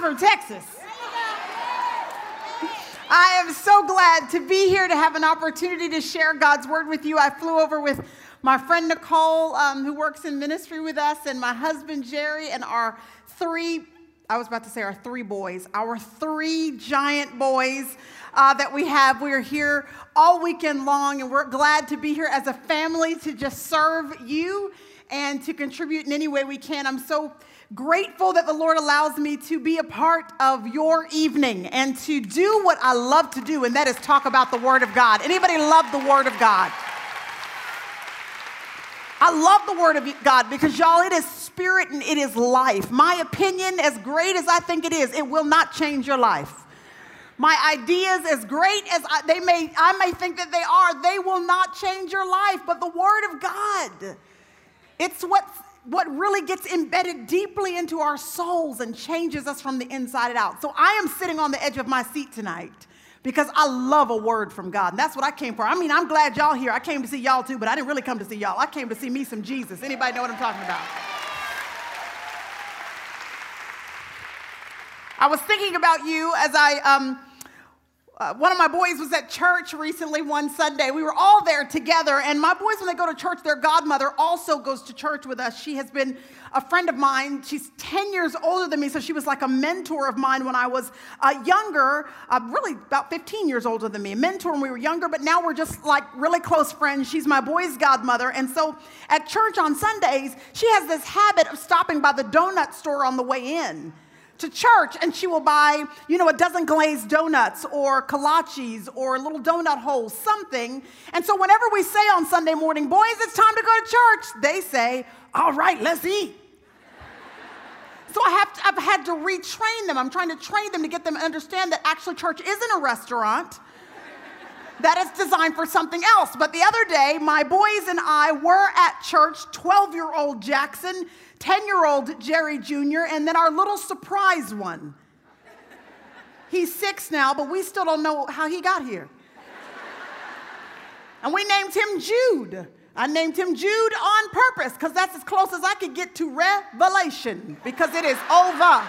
From Texas. I am so glad to be here to have an opportunity to share God's word with you. I flew over with my friend Nicole, um, who works in ministry with us, and my husband Jerry, and our three, I was about to say our three boys, our three giant boys uh, that we have. We are here all weekend long, and we're glad to be here as a family to just serve you and to contribute in any way we can. I'm so grateful that the Lord allows me to be a part of your evening and to do what I love to do, and that is talk about the Word of God. Anybody love the Word of God? I love the Word of God because, y'all, it is spirit and it is life. My opinion, as great as I think it is, it will not change your life. My ideas, as great as I, they may, I may think that they are, they will not change your life. But the Word of God, it's what what really gets embedded deeply into our souls and changes us from the inside out. So I am sitting on the edge of my seat tonight because I love a word from God. And that's what I came for. I mean, I'm glad y'all here. I came to see y'all too, but I didn't really come to see y'all. I came to see me some Jesus. Anybody know what I'm talking about? I was thinking about you as I um, uh, one of my boys was at church recently one Sunday. We were all there together, and my boys, when they go to church, their godmother also goes to church with us. She has been a friend of mine. She's 10 years older than me, so she was like a mentor of mine when I was uh, younger, uh, really about 15 years older than me. A mentor when we were younger, but now we're just like really close friends. She's my boy's godmother. And so at church on Sundays, she has this habit of stopping by the donut store on the way in to church and she will buy, you know, a dozen glazed donuts or kolaches or little donut holes, something. And so whenever we say on Sunday morning, boys, it's time to go to church, they say, all right, let's eat. so I have to, I've had to retrain them. I'm trying to train them to get them to understand that actually church isn't a restaurant. That is designed for something else. But the other day, my boys and I were at church, 12 year old Jackson 10 year old Jerry Jr., and then our little surprise one. He's six now, but we still don't know how he got here. And we named him Jude. I named him Jude on purpose because that's as close as I could get to revelation because it is over.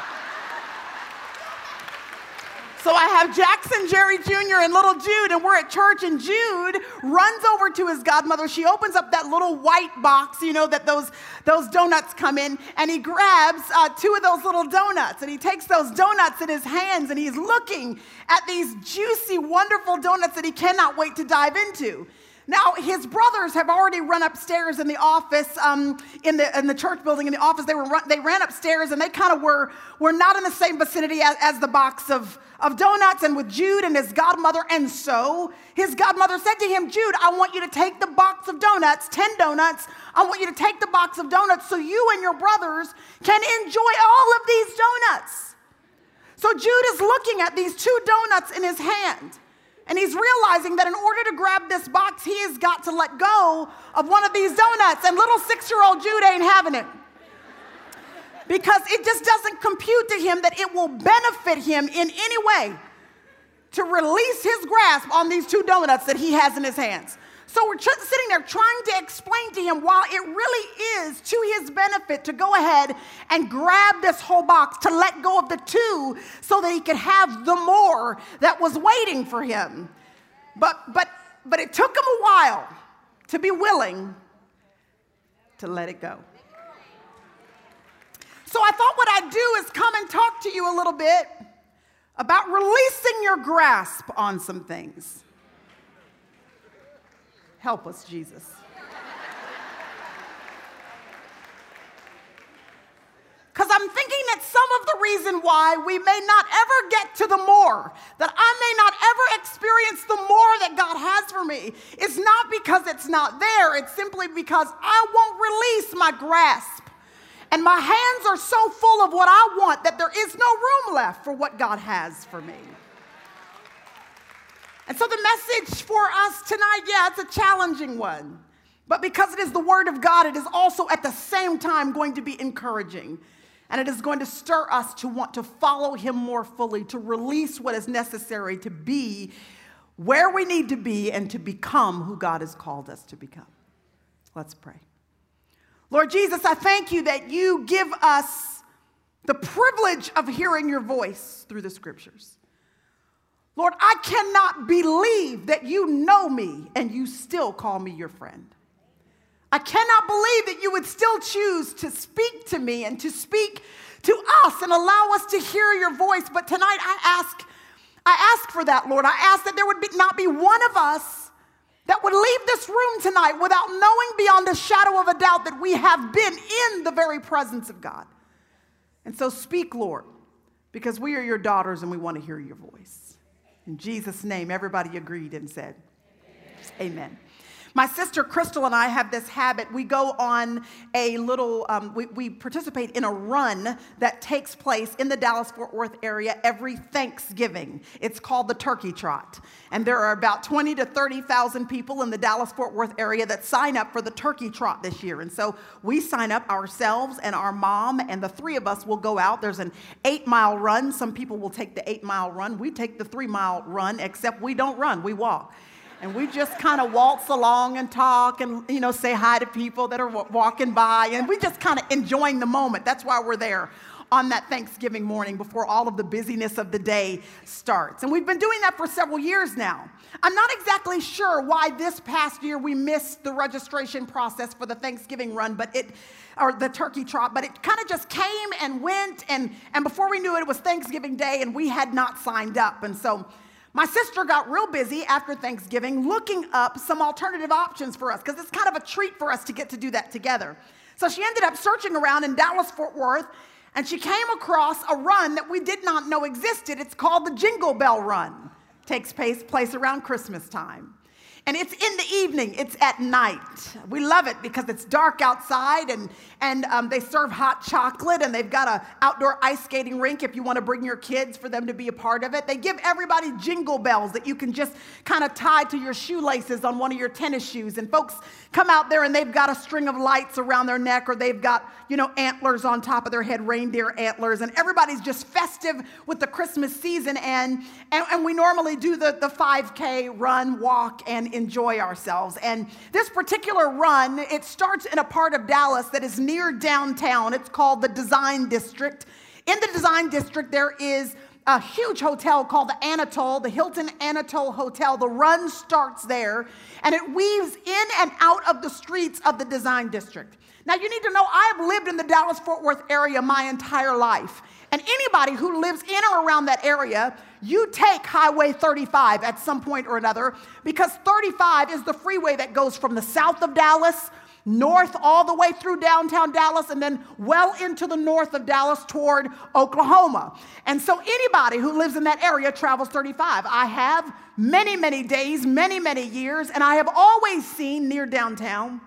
So I have Jackson, Jerry Jr., and little Jude, and we're at church, and Jude runs over to his godmother. She opens up that little white box, you know, that those, those donuts come in, and he grabs uh, two of those little donuts, and he takes those donuts in his hands, and he's looking at these juicy, wonderful donuts that he cannot wait to dive into. Now, his brothers have already run upstairs in the office, um, in, the, in the church building, in the office. They, were run, they ran upstairs and they kind of were, were not in the same vicinity as, as the box of, of donuts and with Jude and his godmother. And so his godmother said to him, Jude, I want you to take the box of donuts, 10 donuts. I want you to take the box of donuts so you and your brothers can enjoy all of these donuts. So Jude is looking at these two donuts in his hand. And he's realizing that in order to grab this box, he has got to let go of one of these donuts. And little six year old Jude ain't having it. Because it just doesn't compute to him that it will benefit him in any way to release his grasp on these two donuts that he has in his hands. So we're tr- sitting there trying to explain to him why it really is to his benefit to go ahead and grab this whole box, to let go of the two so that he could have the more that was waiting for him. But, but, but it took him a while to be willing to let it go. So I thought what I'd do is come and talk to you a little bit about releasing your grasp on some things. Help us, Jesus. Because I'm thinking that some of the reason why we may not ever get to the more, that I may not ever experience the more that God has for me, is not because it's not there. It's simply because I won't release my grasp. And my hands are so full of what I want that there is no room left for what God has for me. And so the message for us tonight, yeah, it's a challenging one. But because it is the word of God, it is also at the same time going to be encouraging. And it is going to stir us to want to follow him more fully, to release what is necessary to be where we need to be and to become who God has called us to become. Let's pray. Lord Jesus, I thank you that you give us the privilege of hearing your voice through the scriptures. Lord, I cannot believe that you know me and you still call me your friend. I cannot believe that you would still choose to speak to me and to speak to us and allow us to hear your voice. But tonight I ask, I ask for that, Lord. I ask that there would be, not be one of us that would leave this room tonight without knowing beyond a shadow of a doubt that we have been in the very presence of God. And so speak, Lord, because we are your daughters and we want to hear your voice. In Jesus' name, everybody agreed and said, Amen. Amen. My sister Chrystal and I have this habit. We go on a little, um, we, we participate in a run that takes place in the Dallas Fort Worth area every Thanksgiving. It's called the Turkey Trot. And there are about 20 to 30,000 people in the Dallas Fort Worth area that sign up for the Turkey Trot this year. And so we sign up ourselves and our mom, and the three of us will go out. There's an eight mile run. Some people will take the eight mile run. We take the three mile run, except we don't run, we walk and we just kind of waltz along and talk and you know say hi to people that are walking by and we just kind of enjoying the moment that's why we're there on that Thanksgiving morning before all of the busyness of the day starts. And we've been doing that for several years now. I'm not exactly sure why this past year we missed the registration process for the Thanksgiving run, but it or the turkey trot, but it kind of just came and went and and before we knew it it was Thanksgiving day and we had not signed up. And so my sister got real busy after Thanksgiving looking up some alternative options for us because it's kind of a treat for us to get to do that together. So she ended up searching around in Dallas, Fort Worth, and she came across a run that we did not know existed. It's called the Jingle Bell Run. Takes place, place around Christmas time. And it's in the evening, it's at night. We love it because it's dark outside and, and um, they serve hot chocolate and they've got an outdoor ice skating rink if you want to bring your kids for them to be a part of it. They give everybody jingle bells that you can just kind of tie to your shoelaces on one of your tennis shoes. And folks come out there and they've got a string of lights around their neck or they've got, you know, antlers on top of their head, reindeer antlers. And everybody's just festive with the Christmas season. And, and, and we normally do the, the 5K run, walk, and enjoy ourselves. And this particular run, it starts in a part of Dallas that is near downtown. It's called the Design District. In the Design District, there is a huge hotel called the Anatole, the Hilton Anatole Hotel. The run starts there and it weaves in and out of the streets of the Design District. Now, you need to know I have lived in the Dallas Fort Worth area my entire life. And anybody who lives in or around that area, you take Highway 35 at some point or another because 35 is the freeway that goes from the south of Dallas north all the way through downtown Dallas and then well into the north of Dallas toward Oklahoma. And so anybody who lives in that area travels 35. I have many, many days, many, many years, and I have always seen near downtown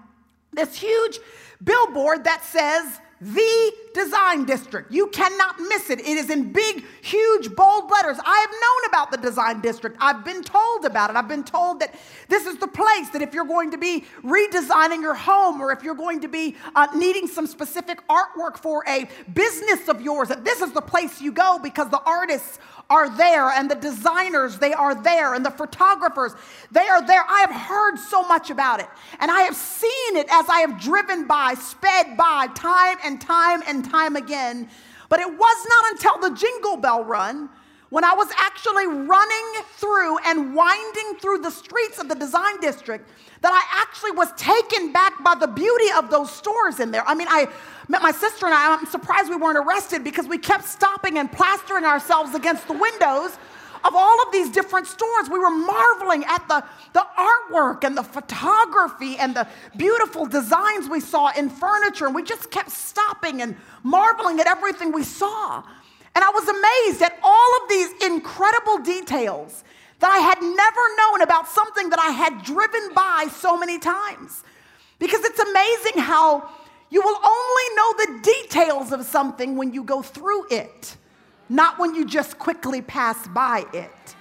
this huge billboard that says, the design district. You cannot miss it. It is in big, huge, bold letters. I have known about the design district. I've been told about it. I've been told that this is the place that if you're going to be redesigning your home or if you're going to be uh, needing some specific artwork for a business of yours, that this is the place you go because the artists are there and the designers, they are there and the photographers, they are there. I have heard so much about it and I have seen it as I have driven by, sped by time and time and time again. But it was not until the Jingle Bell Run when I was actually running through and winding through the streets of the design district that I actually was taken back by the beauty of those stores in there. I mean, I met my sister and I, I'm surprised we weren't arrested because we kept stopping and plastering ourselves against the windows of all of these different stores. We were marveling at the, the artwork and the photography and the beautiful designs we saw in furniture. And we just kept stopping and marveling at everything we saw. And I was amazed at all of these incredible details that I had never known about something that I had driven by so many times. Because it's amazing how you will only know the details of something when you go through it, not when you just quickly pass by it.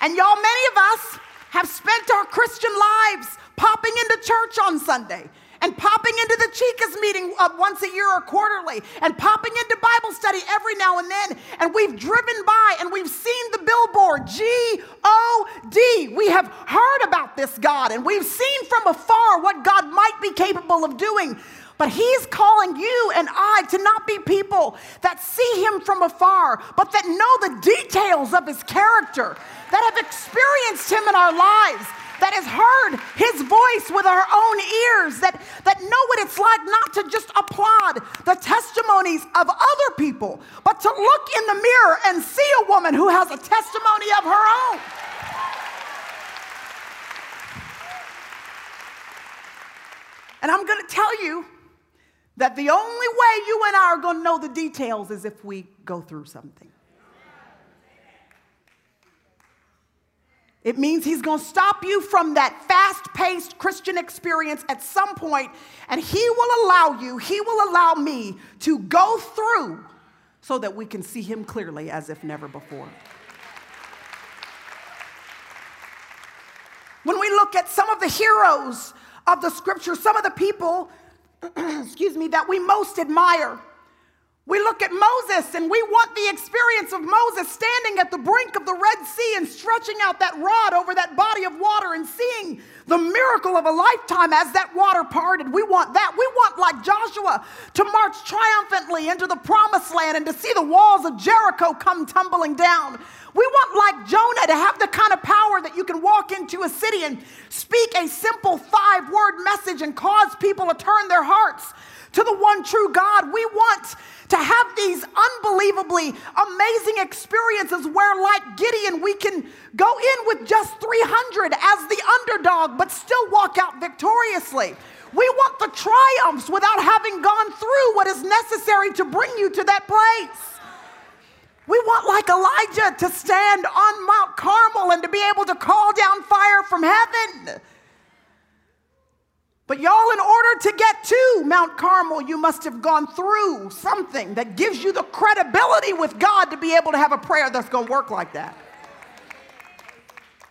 And y'all, many of us have spent our Christian lives popping into church on Sunday and popping into the Chicas meeting uh, once a year or quarterly and popping into Bible study every now and then. And we've driven by and we've seen the billboard G O D. We have heard about this God and we've seen from afar what God might be capable of doing. But he's calling you and I to not be people that see him from afar, but that know the details of his character, that have experienced him in our lives, that has heard his voice with our own ears, that, that know what it's like not to just applaud the testimonies of other people, but to look in the mirror and see a woman who has a testimony of her own. And I'm going to tell you that the only way you and I are going to know the details is if we go through something. It means he's going to stop you from that fast paced Christian experience at some point, and he will allow you, he will allow me to go through so that we can see him clearly as if never before. When we look at some of the heroes of the scripture, some of the people, excuse me, that we most admire, we look at Moses and we want the experience of Moses standing at the brink of the Red Sea and stretching out that rod over that body of water and seeing the miracle of a lifetime as that water parted. We want that. We want, like Joshua, to march triumphantly into the promised land and to see the walls of Jericho come tumbling down. We want, like Jonah, to have the kind of power that you can walk into a city and speak a simple five word message and cause people to turn their hearts to the one true God. We want to have these unbelievably amazing experiences where, like Gideon, we can go in with just 300 as the underdog, but still walk out victoriously. We want the triumphs without having gone through what is necessary to bring you to that place. We want, like Elijah, to stand on Mount Carmel and to be able to call down fire from heaven. But y'all, in order to get to Mount Carmel, you must have gone through something that gives you the credibility with God to be able to have a prayer that's going to work like that.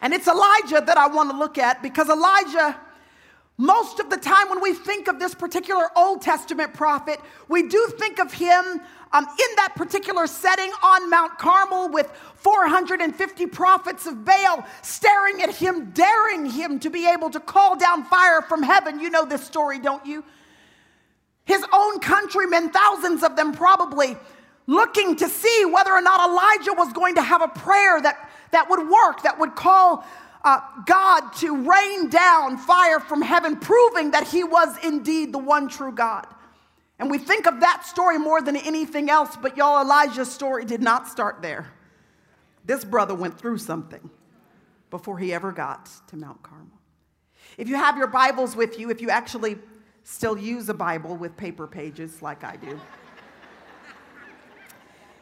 And it's Elijah that I want to look at because Elijah, most of the time when we think of this particular Old Testament prophet, we do think of him um, in that particular setting on Mount Carmel with 450 prophets of Baal staring at him, daring him to be able to call down fire from heaven. You know this story, don't you? His own countrymen, thousands of them probably, looking to see whether or not Elijah was going to have a prayer that, that would work, that would call uh, God to rain down fire from heaven, proving that he was indeed the one true God. And we think of that story more than anything else, but y'all, Elijah's story did not start there. This brother went through something before he ever got to Mount Carmel. If you have your Bibles with you, if you actually still use a Bible with paper pages like I do,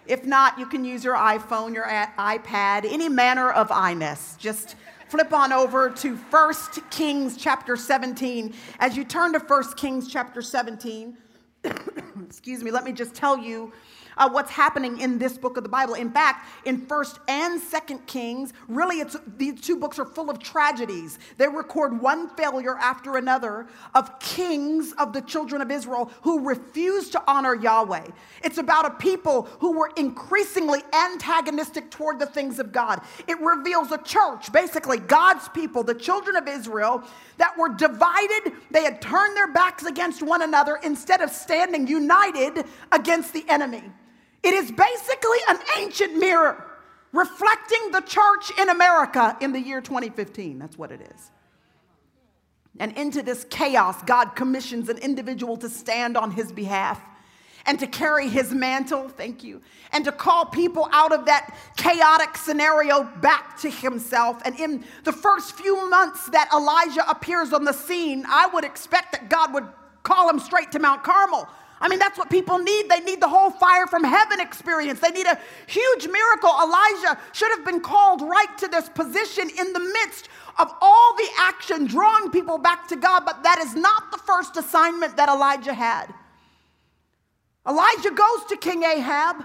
if not, you can use your iPhone, your iPad, any manner of iNess. Just flip on over to 1 Kings chapter 17. As you turn to 1 Kings chapter 17, excuse me, let me just tell you uh, what's happening in this book of the Bible. In fact, in First and Second Kings, really, it's these two books are full of tragedies. They record one failure after another of kings of the children of Israel who refused to honor Yahweh. It's about a people who were increasingly antagonistic toward the things of God. It reveals a church, basically God's people, the children of Israel, that were divided. They had turned their backs against one another instead of standing united against the enemy. It is basically an ancient mirror reflecting the church in America in the year 2015. That's what it is. And into this chaos, God commissions an individual to stand on his behalf and to carry his mantle, thank you, and to call people out of that chaotic scenario back to himself. And in the first few months that Elijah appears on the scene, I would expect that God would call him straight to Mount Carmel I mean, that's what people need. They need the whole fire from heaven experience. They need a huge miracle. Elijah should have been called right to this position in the midst of all the action drawing people back to God, but that is not the first assignment that Elijah had. Elijah goes to King Ahab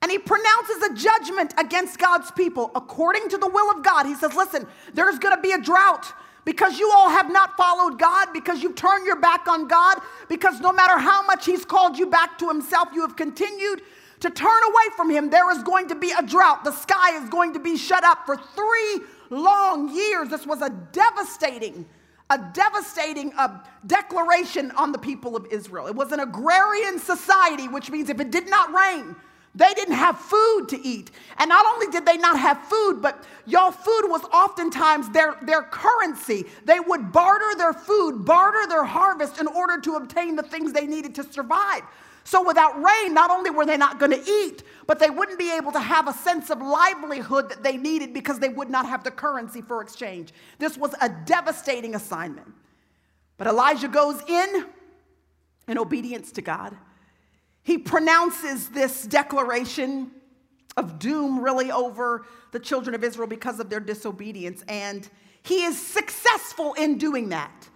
and he pronounces a judgment against God's people according to the will of God. He says, Listen, there's going to be a drought because you all have not followed God, because you've turned your back on God, because no matter how much He's called you back to Himself, you have continued to turn away from Him. There is going to be a drought. The sky is going to be shut up for three long years. This was a devastating a devastating uh, declaration on the people of Israel. It was an agrarian society, which means if it did not rain, they didn't have food to eat. And not only did they not have food, but y'all, food was oftentimes their, their currency. They would barter their food, barter their harvest in order to obtain the things they needed to survive. So without rain, not only were they not going to eat, but they wouldn't be able to have a sense of livelihood that they needed because they would not have the currency for exchange. This was a devastating assignment. But Elijah goes in in obedience to God. He pronounces this declaration of doom really over the children of Israel because of their disobedience. And he is successful in doing that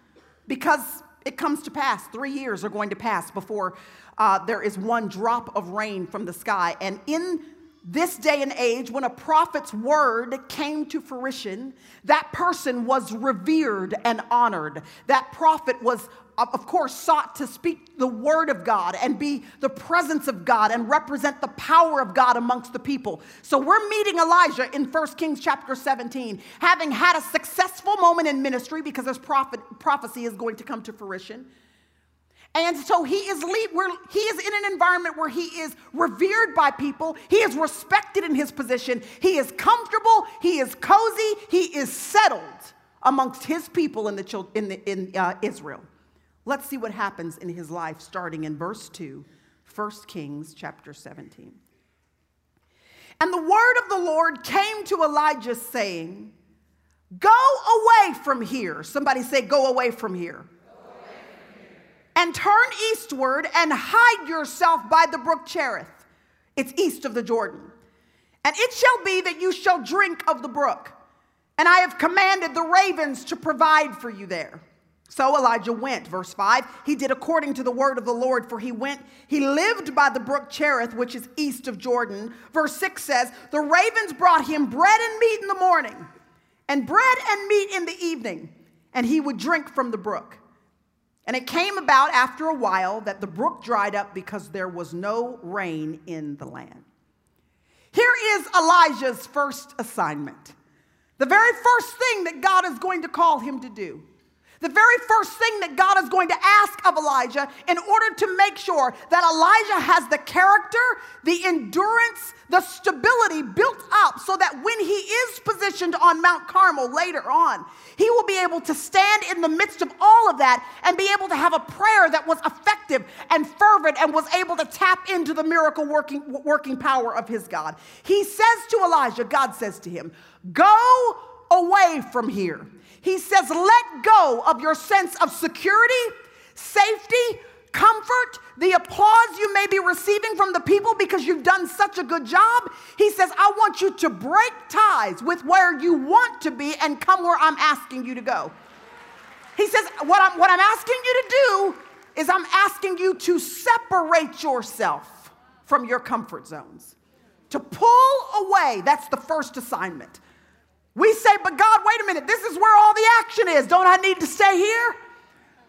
because it comes to pass. Three years are going to pass before uh, there is one drop of rain from the sky. And in this day and age, when a prophet's word came to fruition, that person was revered and honored. That prophet was, of course, sought to speak the word of God and be the presence of God and represent the power of God amongst the people. So we're meeting Elijah in 1 Kings chapter 17, having had a successful moment in ministry because his prophet, prophecy is going to come to fruition. And so he is, he is in an environment where he is revered by people. He is respected in his position. He is comfortable. He is cozy. He is settled amongst his people in, the, in, the, in uh, Israel. Let's see what happens in his life starting in verse 2, 1 Kings chapter 17. And the word of the Lord came to Elijah saying, Go away from here. Somebody say, Go away from here and turn eastward and hide yourself by the brook Cherith. It's east of the Jordan. And it shall be that you shall drink of the brook. And I have commanded the ravens to provide for you there. So Elijah went, verse 5. He did according to the word of the Lord, for he went, he lived by the brook Cherith, which is east of Jordan. Verse 6 says, The ravens brought him bread and meat in the morning, and bread and meat in the evening, and he would drink from the brook. And it came about after a while that the brook dried up because there was no rain in the land. Here is Elijah's first assignment. The very first thing that God is going to call him to do. The very first thing that God is going to ask of Elijah in order to make sure that Elijah has the character, the endurance, the stability built up so that when he is positioned on Mount Carmel later on, he will be able to stand in the midst of all of that and be able to have a prayer that was effective and fervent and was able to tap into the miracle working, working power of his God. He says to Elijah, God says to him, Go away from here. He says, let go of your sense of security, safety, comfort, the applause you may be receiving from the people because you've done such a good job. He says, I want you to break ties with where you want to be and come where I'm asking you to go. He says, What I'm, what I'm asking you to do is I'm asking you to separate yourself from your comfort zones, to pull away. That's the first assignment. We say, but God, wait a minute, this is where all the action is. Don't I need to stay here?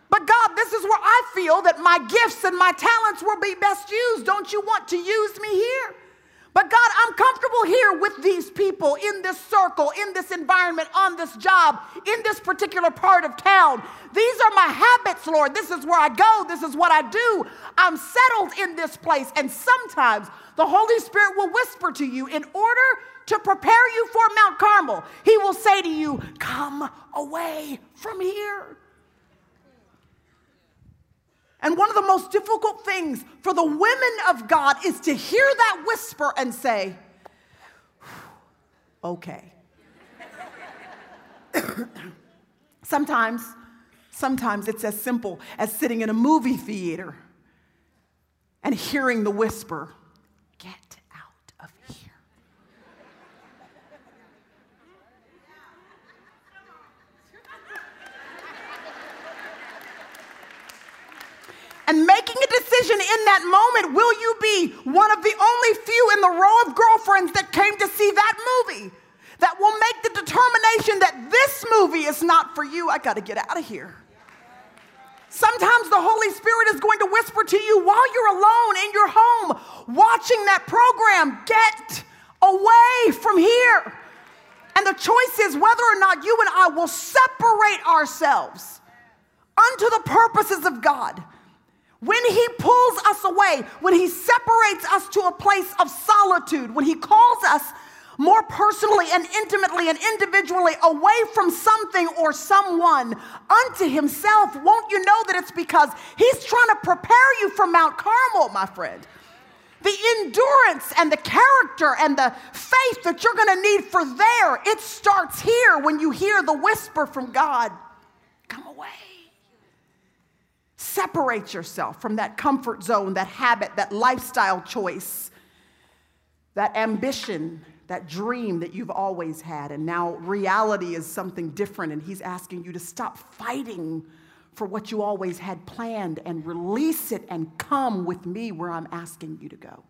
But God, this is where I feel that my gifts and my talents will be best used. Don't you want to use me here? But God, I'm comfortable here with these people in this circle, in this environment, on this job, in this particular part of town. These are my habits, Lord. This is where I go. This is what I do. I'm settled in this place. And sometimes the Holy Spirit will whisper to you in order to prepare you for Mount Carmel, He will say to you, Come away from here. And one of the most difficult things for the women of God is to hear that whisper and say, okay. sometimes, sometimes it's as simple as sitting in a movie theater and hearing the whisper, get out of here. And making a decision in that moment will you be one of the only few in the row of girlfriends that came to see that movie that will make the determination that this movie is not for you? I got to get out of here. Sometimes the Holy Spirit is going to whisper to you while you're alone in your home watching that program get away from here. And the choice is whether or not you and I will separate ourselves unto the purposes of God. When He pulls us away, when He separates us to a place of solitude, when He calls us more personally and intimately and individually away from something or someone unto Himself, won't you know that it's because He's trying to prepare you for Mount Carmel, my friend? The endurance and the character and the faith that you're going to need for there, it starts here when you hear the whisper from God come away. Separate yourself from that comfort zone, that habit, that lifestyle choice, that ambition, that dream that you've always had. And now reality is something different, and He's asking you to stop fighting for what you always had planned and release it and come with me where I'm asking you to go.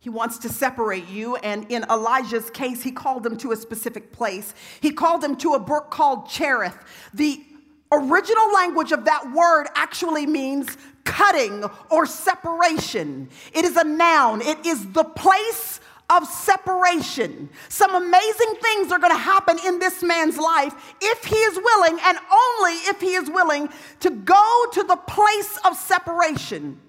He wants to separate you, and in Elijah's case, he called him to a specific place. He called him to a brook called Cherith. The original language of that word actually means cutting or separation. It is a noun, it is the place of separation. Some amazing things are going to happen in this man's life if he is willing, and only if he is willing, to go to the place of separation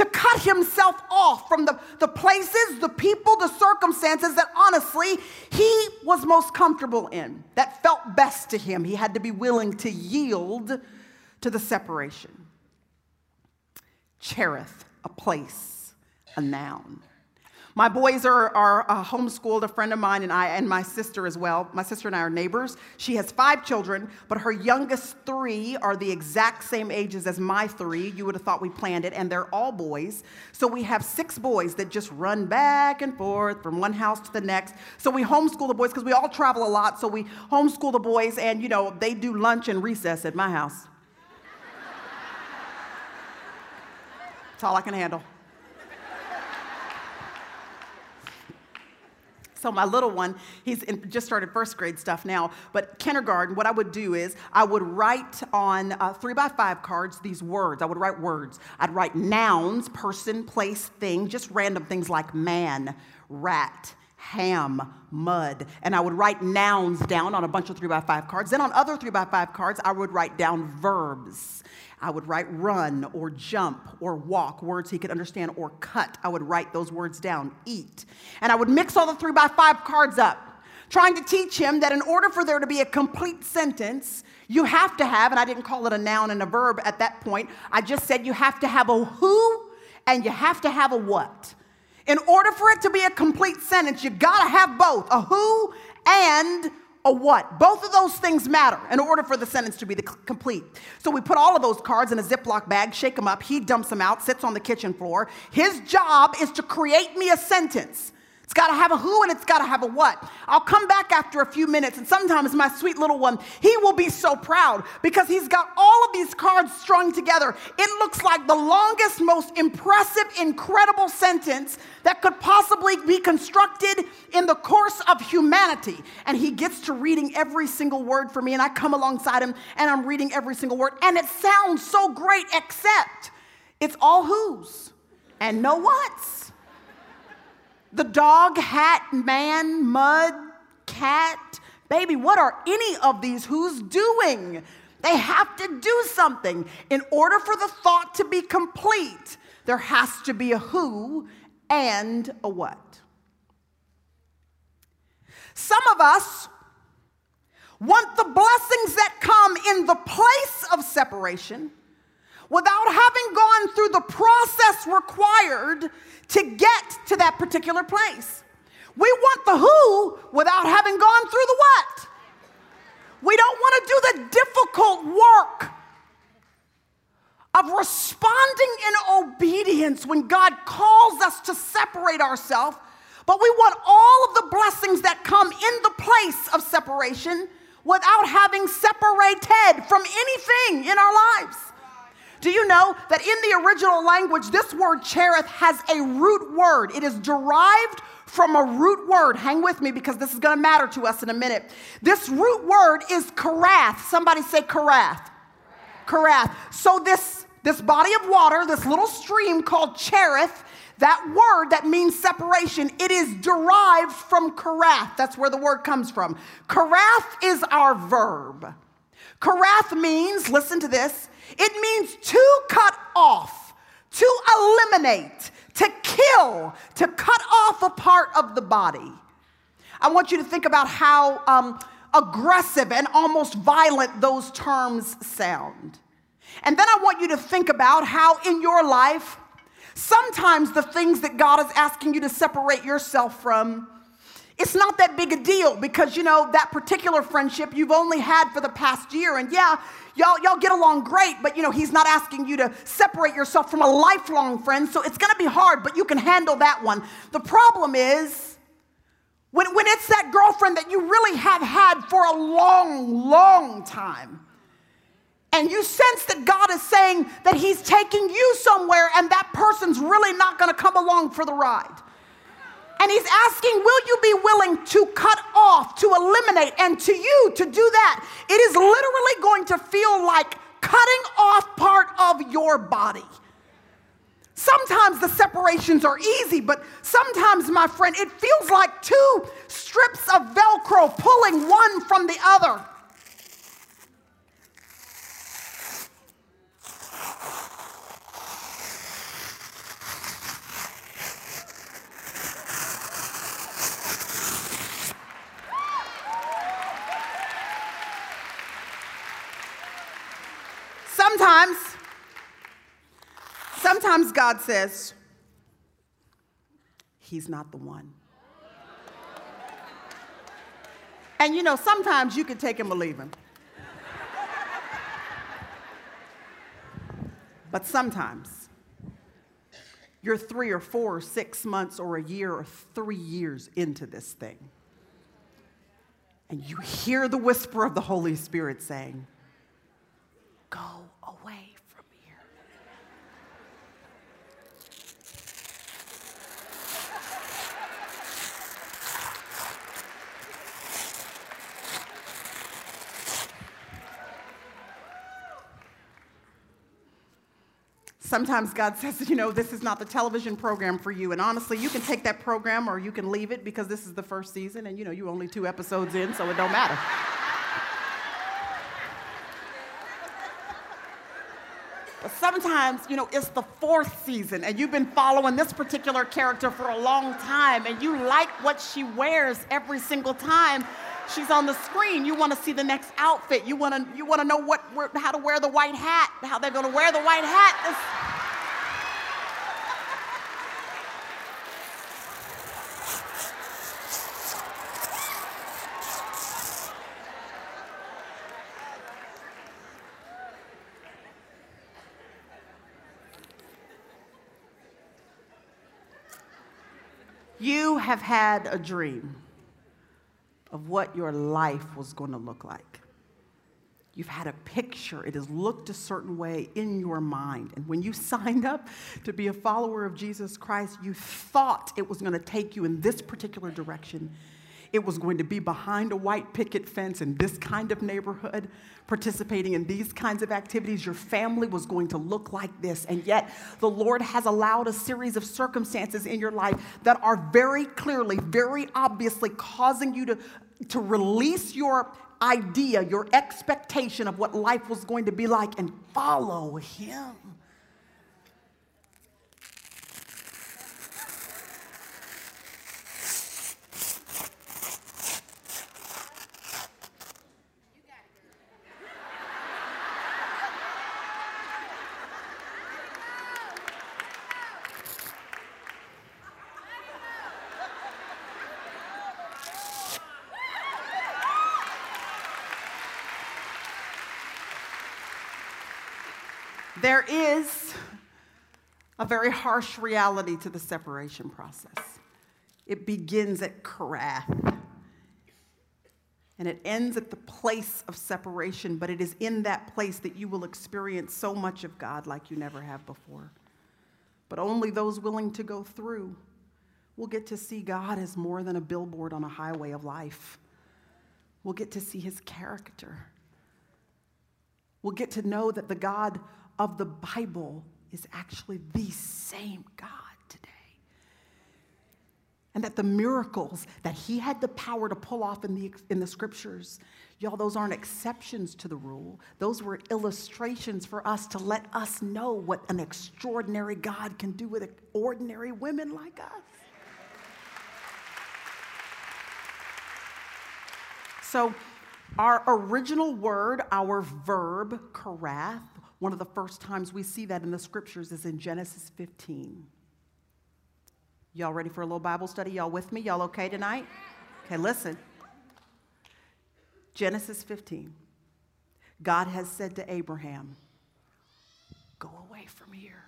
to cut himself off from the, the places, the people, the circumstances that honestly he was most comfortable in, that felt best to him. He had to be willing to yield to the separation. Cherith, a place, a noun. My boys are, are uh, homeschooled, a friend of mine and I, and my sister as well. My sister and I are neighbors. She has five children, but her youngest three are the exact same ages as my three. You would have thought we planned it, and they're all boys. So we have six boys that just run back and forth from one house to the next. So we homeschool the boys because we all travel a lot. So we homeschool the boys, and you know, they do lunch and recess at my house. That's all I can handle. So my little one, he's in, just started first grade stuff now, but kindergarten, what I would do is I would write on uh, three by five cards these words. I would write words. I'd write nouns, person, place, thing, just random things like man, rat, ham, mud. And I would write nouns down on a bunch of three by five cards. Then on other three by five cards, I would write down verbs. I would write run or jump or walk, words he could understand, or cut. I would write those words down, eat. And I would mix all the three by five cards up, trying to teach him that in order for there to be a complete sentence, you have to have, and I didn't call it a noun and a verb at that point, I just said you have to have a who and you have to have a what. In order for it to be a complete sentence, you gotta have both a who and a what. Both of those things matter in order for the sentence to be complete. So we put all of those cards in a Ziploc bag, shake them up. He dumps them out, sits on the kitchen floor. His job is to create me a sentence. It's got to have a who and it's got to have a what. I'll come back after a few minutes, and sometimes my sweet little one, he will be so proud because he's got all of these cards strung together. It looks like the longest, most impressive, incredible sentence that could possibly be constructed in the course of humanity. And he gets to reading every single word for me, and I come alongside him and I'm reading every single word, and it sounds so great, except it's all who's and no what's. The dog, hat, man, mud, cat. Baby, what are any of these who's doing? They have to do something. In order for the thought to be complete, there has to be a who and a what. Some of us want the blessings that come in the place of separation without having gone through the process required to get to that particular place. We want the who without having gone through the what. We don't want to do the difficult work of responding in obedience when God calls us to separate ourselves, but we want all of the blessings that come in the place of separation without having separated from anything in our lives. Do you know that in the original language, this word cherith has a root word? It is derived from a root word. Hang with me because this is going to matter to us in a minute. This root word is karath. Somebody say karath. Karath. So this this body of water, this little stream called Cherith, that word that means separation, it is derived from karath. That's where the word comes from. Karath is our verb. Karath means, listen to this, it means to cut off, to eliminate, to kill, to cut off a part of the body. I want you to think about how um, aggressive and almost violent those terms sound. And then I want you to think about how in your life, sometimes the things that God is asking you to separate yourself from, it's not that big a deal because you know that particular friendship you've only had for the past year. And yeah y'all y'all get along great but you know he's not asking you to separate yourself from a lifelong friend. So it's going to be hard but you can handle that one. The problem is when, when it's that girlfriend that you really have had for a long long time and you sense that God is saying that He's taking you somewhere and that person's really not going to come along for the ride. And He's asking, Will you be willing to cut off, to eliminate, and to you to do that? It is literally going to feel like cutting off part of your body. Sometimes the separations are easy, but sometimes, my friend, it feels like two strips of Velcro pulling one from the other. Sometimes, God says, He's not the one. And you know, sometimes you can take him or leave him. But sometimes you're three or four or six months or a year or three years into this thing. And you hear the whisper of the Holy Spirit saying, Go away from here. Sometimes God says, you know, this is not the television program for you. And honestly, you can take that program or you can leave it because this is the first season and, you know, you're only two episodes in, so it don't matter. But sometimes, you know, it's the fourth season and you've been following this particular character for a long time and you like what she wears every single time she's on the screen. You want to see the next outfit. You want to you want to know what how to wear the white hat, how they're going to wear the white hat. You have had a dream of what your life was going to look like. You've had a picture, it has looked a certain way in your mind. And when you signed up to be a follower of Jesus Christ, you thought it was going to take you in this particular direction. It was going to be behind a white picket fence in this kind of neighborhood, participating in these kinds of activities. Your family was going to look like this. And yet, the Lord has allowed a series of circumstances in your life that are very clearly, very obviously causing you to, to release your idea, your expectation of what life was going to be like, and follow Him. There is a very harsh reality to the separation process. It begins at Karath and it ends at the place of separation, but it is in that place that you will experience so much of God like you never have before. But only those willing to go through will get to see God as more than a billboard on a highway of life. We'll get to see his character We'll get to know that the God of the Bible is actually the same God today. And that the miracles that he had the power to pull off in the, in the scriptures, y'all, those aren't exceptions to the rule. Those were illustrations for us to let us know what an extraordinary God can do with ordinary women like us. So, our original word, our verb, karath, one of the first times we see that in the scriptures is in Genesis 15. Y'all ready for a little Bible study? Y'all with me? Y'all okay tonight? Okay, listen. Genesis 15. God has said to Abraham, Go away from here.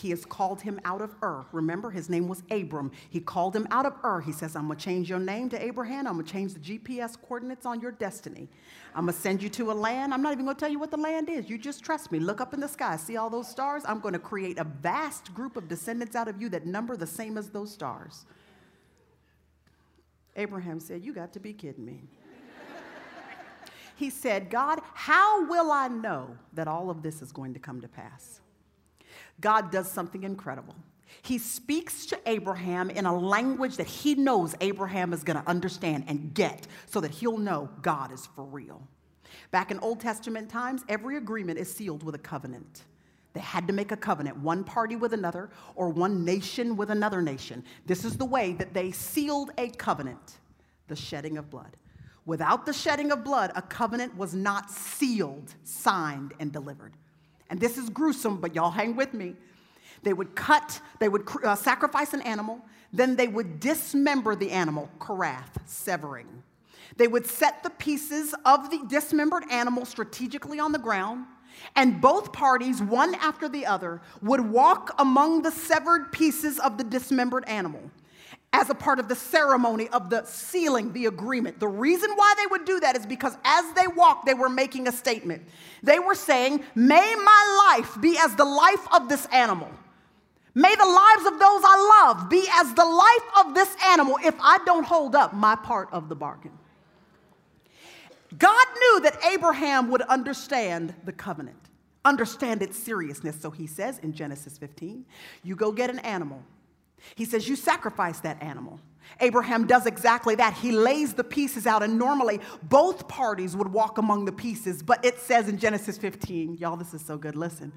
He has called him out of Ur. Remember, his name was Abram. He called him out of Ur. He says, I'm going to change your name to Abraham. I'm going to change the GPS coordinates on your destiny. I'm going to send you to a land. I'm not even going to tell you what the land is. You just trust me. Look up in the sky. See all those stars? I'm going to create a vast group of descendants out of you that number the same as those stars. Abraham said, You got to be kidding me. he said, God, how will I know that all of this is going to come to pass? God does something incredible. He speaks to Abraham in a language that he knows Abraham is going to understand and get so that he'll know God is for real. Back in Old Testament times, every agreement is sealed with a covenant. They had to make a covenant, one party with another or one nation with another nation. This is the way that they sealed a covenant the shedding of blood. Without the shedding of blood, a covenant was not sealed, signed, and delivered and this is gruesome, but y'all hang with me. They would cut, they would uh, sacrifice an animal, then they would dismember the animal, karath, severing. They would set the pieces of the dismembered animal strategically on the ground, and both parties, one after the other, would walk among the severed pieces of the dismembered animal as a part of the ceremony of the sealing the agreement. The reason why they would do that is because as they walked, they were making a statement. They were saying, May my life be as the life of this animal. May the lives of those I love be as the life of this animal if I don't hold up my part of the bargain. God knew that Abraham would understand the covenant, understand its seriousness. So he says in Genesis 15, You go get an animal he says, You sacrifice that animal. Abraham does exactly that. He lays the pieces out, and normally both parties would walk among the pieces. But it says in Genesis 15, y'all, this is so good. Listen.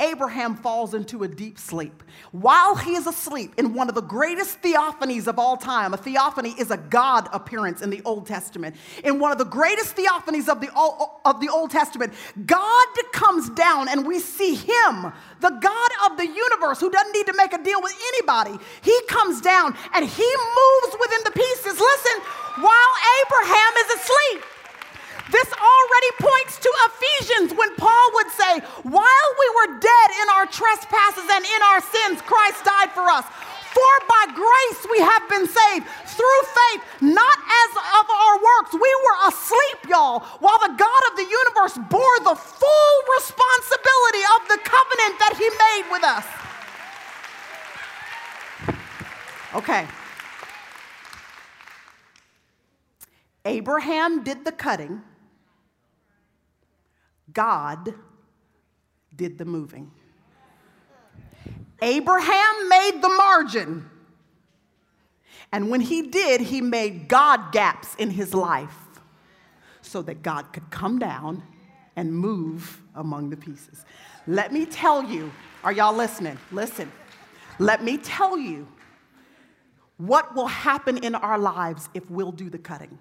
Abraham falls into a deep sleep. While he is asleep, in one of the greatest theophanies of all time, a theophany is a God appearance in the Old Testament. In one of the greatest theophanies of the, of the Old Testament, God comes down and we see him, the God of the universe, who doesn't need to make a deal with anybody. He comes down and he moves within the pieces. Listen, while Abraham is asleep. This already points to Ephesians when Paul would say, While we were dead in our trespasses and in our sins, Christ died for us. For by grace we have been saved through faith, not as of our works. We were asleep, y'all, while the God of the universe bore the full responsibility of the covenant that he made with us. Okay. Abraham did the cutting, God did the moving. Abraham made the margin. And when he did, he made God gaps in his life so that God could come down and move among the pieces. Let me tell you, are y'all listening? Listen. Let me tell you what will happen in our lives if we'll do the cutting.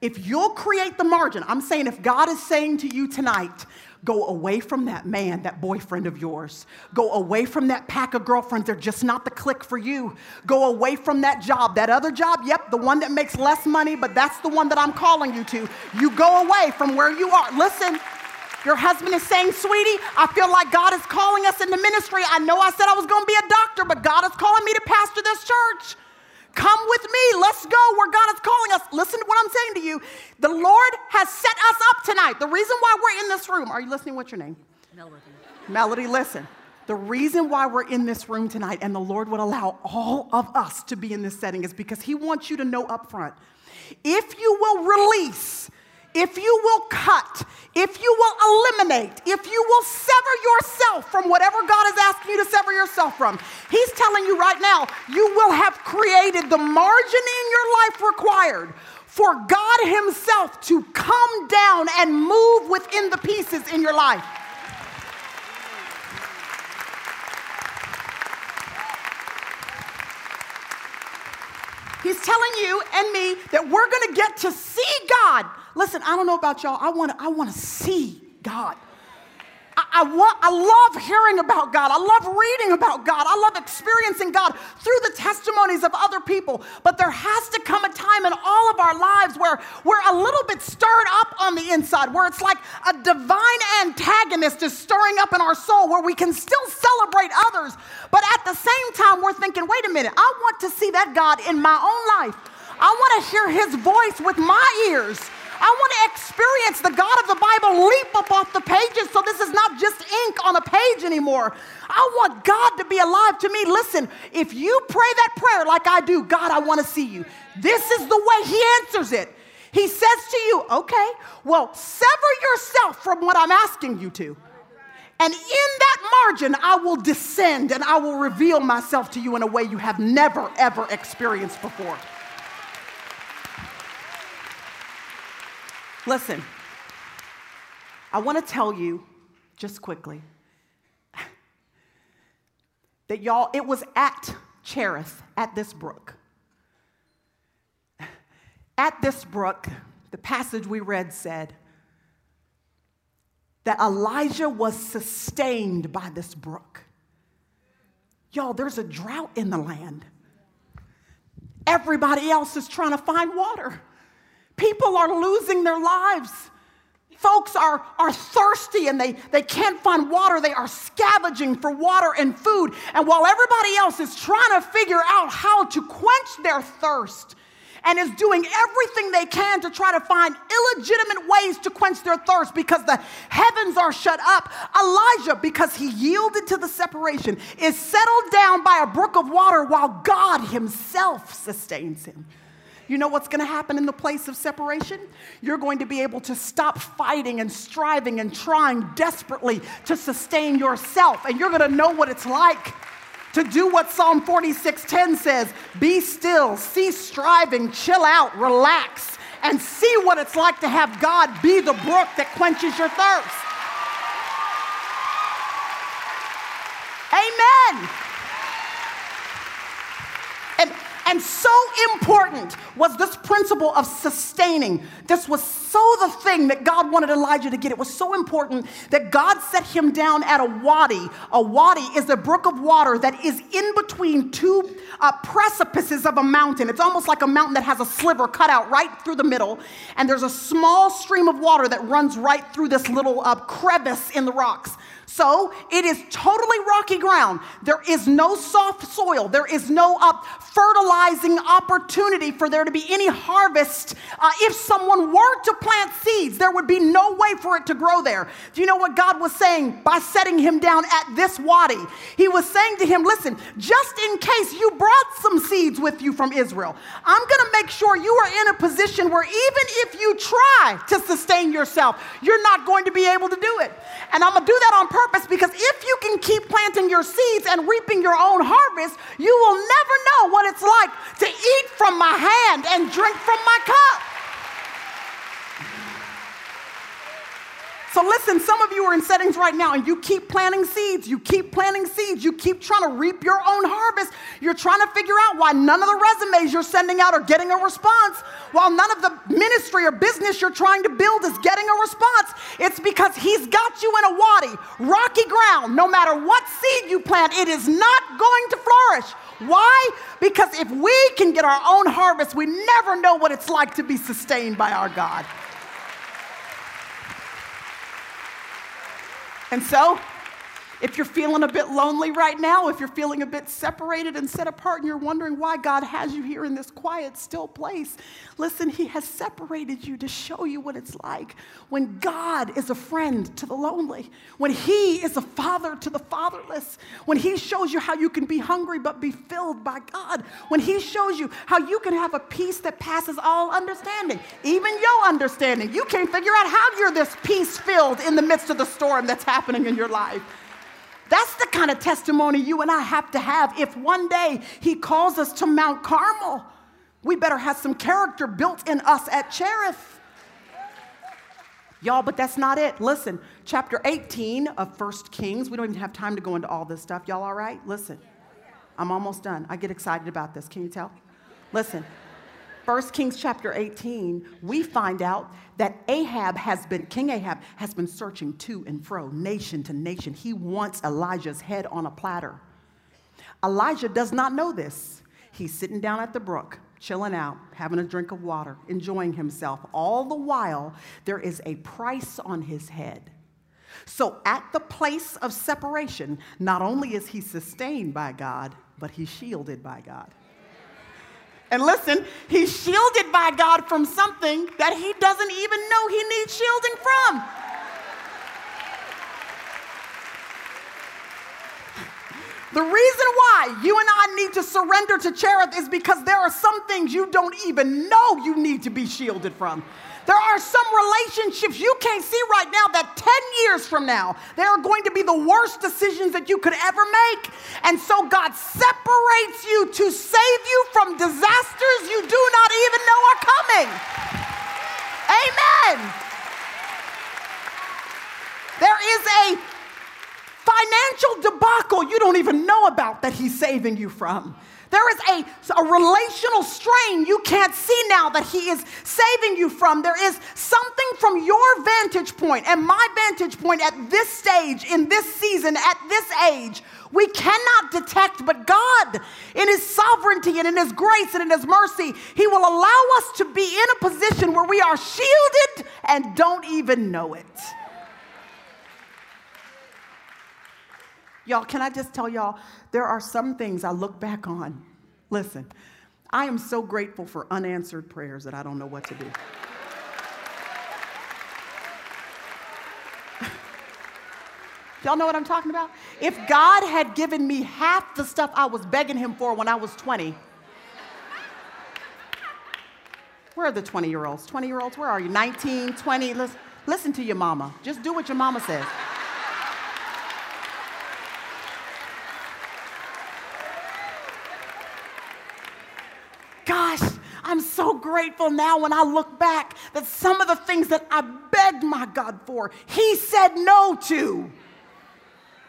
If you'll create the margin, I'm saying if God is saying to you tonight, go away from that man, that boyfriend of yours. Go away from that pack of girlfriends. They're just not the click for you. Go away from that job. That other job, yep, the one that makes less money, but that's the one that I'm calling you to. You go away from where you are. Listen, your husband is saying, Sweetie, I feel like God is calling us into ministry. I know I said I was going to be a doctor, but God is calling me to pastor this church. Come with me. Let's go where God is calling us. Listen to what I'm saying to you. The Lord has set us up tonight. The reason why we're in this room, are you listening? What's your name? Melody. Melody, listen. The reason why we're in this room tonight and the Lord would allow all of us to be in this setting is because He wants you to know up front if you will release if you will cut, if you will eliminate, if you will sever yourself from whatever God is asking you to sever yourself from, He's telling you right now, you will have created the margin in your life required for God Himself to come down and move within the pieces in your life. He's telling you and me that we're to get to see God. Listen, I don't know about y'all. I want to I want to see God. I, I, want, I love hearing about God. I love reading about God. I love experiencing God through the testimonies of other people. But there has to come a time in all of our lives where we're a little bit stirred up on the inside, where it's like a divine antagonist is stirring up in our soul, where we can still celebrate others. But at the same time, we're thinking, wait a minute, I want to see that God in my own life. I want to hear his voice with my ears. I want to experience the God of the Bible leap up off the pages so this is not just ink on a page anymore. I want God to be alive to me. Listen, if you pray that prayer like I do, God, I want to see you. This is the way He answers it. He says to you, okay, well, sever yourself from what I'm asking you to. And in that margin, I will descend and I will reveal myself to you in a way you have never, ever experienced before. Listen, I want to tell you just quickly that y'all, it was at Cherith, at this brook. At this brook, the passage we read said that Elijah was sustained by this brook. Y'all, there's a drought in the land. Everybody else is trying to find water. People are losing their lives. Folks are, are thirsty and they, they can't find water. They are scavenging for water and food. And while everybody else is trying to figure out how to quench their thirst, and is doing everything they can to try to find illegitimate ways to quench their thirst because the heavens are shut up. Elijah, because he yielded to the separation, is settled down by a brook of water while God himself sustains him. You know what's going to happen in the place of separation? You're going to be able to stop fighting and striving and trying desperately to sustain yourself. And you're going to know what it's like to do what Psalm 46:10 says, be still, cease striving, chill out, relax, and see what it's like to have God be the brook that quenches your thirst. Amen. And so important was this principle of sustaining. This was so the thing that God wanted Elijah to get. It was so important that God set him down at a wadi. A wadi is a brook of water that is in between two uh, precipices of a mountain. It's almost like a mountain that has a sliver cut out right through the middle. And there's a small stream of water that runs right through this little uh, crevice in the rocks. So it is totally rocky ground. There is no soft soil. There is no uh, fertilizing opportunity for there to be any harvest. Uh, if someone were to plant seeds, there would be no way for it to grow there. Do you know what God was saying by setting him down at this wadi? He was saying to him, Listen, just in case you brought some seeds with you from Israel, I'm going to make sure you are in a position where even if you try to sustain yourself, you're not going to be able to do it. And I'm going to do that on purpose purpose because if you can keep planting your seeds and reaping your own harvest, you will never know what it's like to eat from my hand and drink from my cup. So listen, some of you are in settings right now and you keep planting seeds, you keep planting seeds, you keep trying to reap your own harvest. You're trying to figure out why none of the resumes you're sending out are getting a response, while none of the ministry or business you're trying to build is getting a response. It's because he's got you in a wadi, rocky ground. No matter what seed you plant, it is not going to flourish. Why? Because if we can get our own harvest, we never know what it's like to be sustained by our God. And so, If you're feeling a bit lonely right now, if you're feeling a bit separated and set apart, and you're wondering why God has you here in this quiet, still place, listen, He has separated you to show you what it's like when God is a friend to the lonely, when He is a father to the fatherless, when He shows you how you can be hungry but be filled by God, when He shows you how you can have a peace that passes all understanding, even your understanding. You can't figure out how you're this peace filled in the midst of the storm that's happening in your life. That's the kind of testimony you and I have to have if one day He calls us to Mount Carmel. We better have some character built in us at Cherith. Y'all, but that's not it. Listen, chapter 18 of First Kings. We don't even have time to go into all this stuff. Y'all all right? Listen, I'm almost done. I get excited about this. Can you tell? Listen, 1 Kings chapter 18, we find out that Ahab has been, King Ahab has been searching to and fro, nation to nation. He wants Elijah's head on a platter. Elijah does not know this. He's sitting down at the brook, chilling out, having a drink of water, enjoying himself. All the while, there is a price on his head. So, at the place of separation, not only is he sustained by God, but he's shielded by God. And listen, he's shielded by God from something that he doesn't even know he needs shielding from. The reason why you and I need to surrender to Cherith is because there are some things you don't even know you need to be shielded from. There are some relationships you can't see right now that 10 years from now, they are going to be the worst decisions that you could ever make. And so God separates you to save you from disasters you do not even know are coming. Amen. There is a financial debacle you don't even know about that He's saving you from. There is a, a relational strain you can't see now that He is saving you from. There is something from your vantage point and my vantage point at this stage, in this season, at this age, we cannot detect, but God, in His sovereignty and in His grace and in His mercy, He will allow us to be in a position where we are shielded and don't even know it. Y'all, can I just tell y'all, there are some things I look back on. Listen, I am so grateful for unanswered prayers that I don't know what to do. Y'all know what I'm talking about? If God had given me half the stuff I was begging Him for when I was 20, where are the 20 year olds? 20 year olds, where are you? 19, 20? Listen, listen to your mama. Just do what your mama says. Gosh, I'm so grateful now when I look back that some of the things that I begged my God for, He said no to.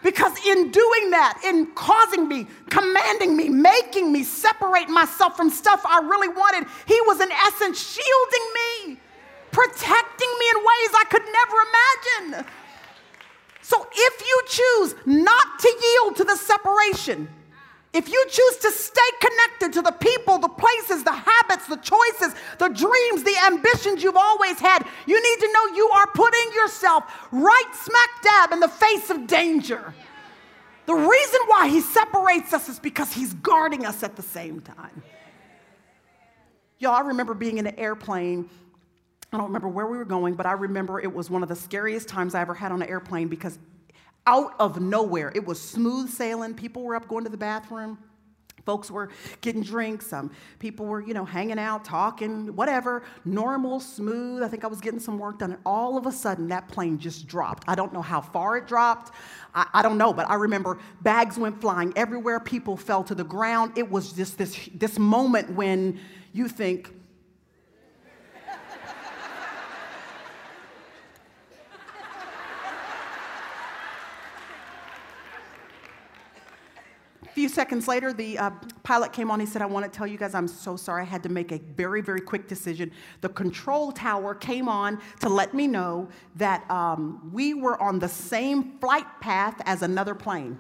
Because in doing that, in causing me, commanding me, making me separate myself from stuff I really wanted, He was in essence shielding me, protecting me in ways I could never imagine. So if you choose not to yield to the separation, if you choose to stay connected to the people, the places, the habits, the choices, the dreams, the ambitions you've always had, you need to know you are putting yourself right smack dab in the face of danger. The reason why he separates us is because he's guarding us at the same time. Y'all, I remember being in an airplane. I don't remember where we were going, but I remember it was one of the scariest times I ever had on an airplane because out of nowhere. It was smooth sailing. People were up going to the bathroom. Folks were getting drinks. Um, people were, you know, hanging out, talking, whatever. Normal, smooth. I think I was getting some work done. And all of a sudden, that plane just dropped. I don't know how far it dropped. I, I don't know, but I remember bags went flying everywhere. People fell to the ground. It was just this, this moment when you think, few seconds later, the uh, pilot came on. He said, I want to tell you guys, I'm so sorry. I had to make a very, very quick decision. The control tower came on to let me know that um, we were on the same flight path as another plane.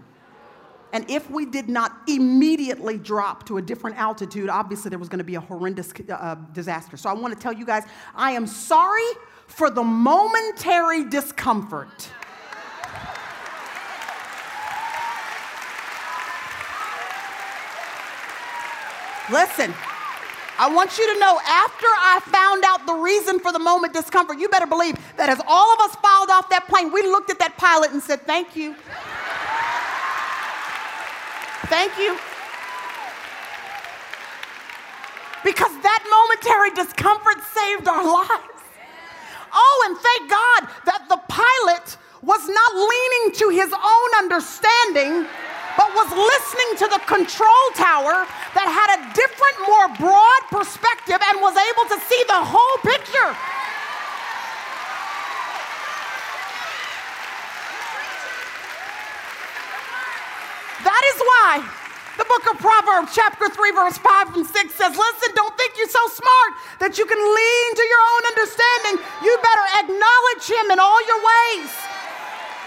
And if we did not immediately drop to a different altitude, obviously there was going to be a horrendous uh, disaster. So I want to tell you guys, I am sorry for the momentary discomfort. Listen, I want you to know after I found out the reason for the moment discomfort, you better believe that as all of us filed off that plane, we looked at that pilot and said, Thank you. Thank you. Because that momentary discomfort saved our lives. Oh, and thank God that the pilot was not leaning to his own understanding but was listening to the control tower that had a different, more broad perspective and was able to see the whole picture. That is why the book of Proverbs, chapter 3, verse 5 and 6 says, Listen, don't think you're so smart that you can lean to your own understanding. You better acknowledge him in all your ways.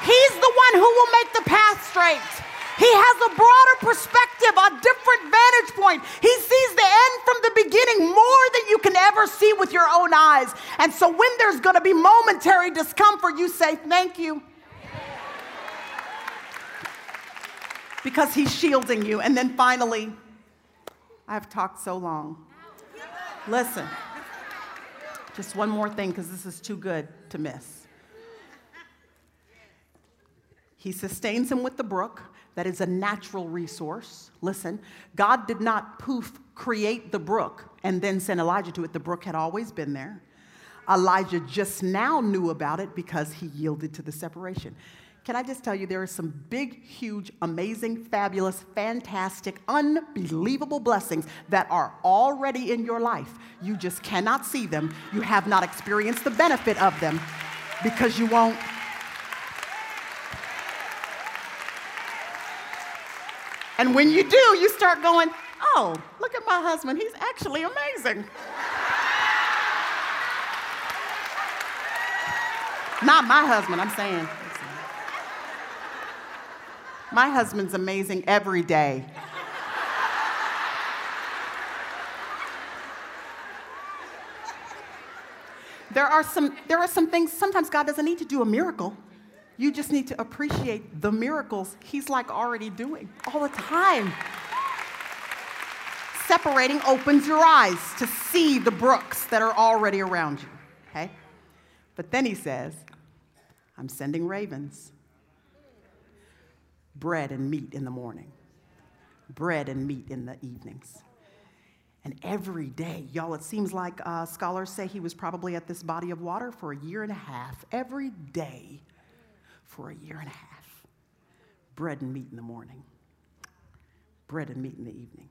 He's the one who will make the path straight. He has a broader perspective, a different vantage point. He sees the end from the beginning more than you can ever see with your own eyes. And so when there's going to be momentary discomfort, you say, Thank you. Because he's shielding you. And then finally, I've talked so long. Listen, just one more thing because this is too good to miss. He sustains him with the brook that is a natural resource. Listen, God did not poof create the brook and then send Elijah to it. The brook had always been there. Elijah just now knew about it because he yielded to the separation. Can I just tell you, there are some big, huge, amazing, fabulous, fantastic, unbelievable blessings that are already in your life. You just cannot see them. You have not experienced the benefit of them because you won't And when you do, you start going, oh, look at my husband. He's actually amazing. Not my husband, I'm saying. My husband's amazing every day. There are, some, there are some things, sometimes God doesn't need to do a miracle. You just need to appreciate the miracles He's like already doing all the time. Separating opens your eyes to see the brooks that are already around you, okay? But then He says, I'm sending ravens, bread and meat in the morning, bread and meat in the evenings. And every day, y'all, it seems like uh, scholars say he was probably at this body of water for a year and a half. Every day, for a year and a half. Bread and meat in the morning, bread and meat in the evening.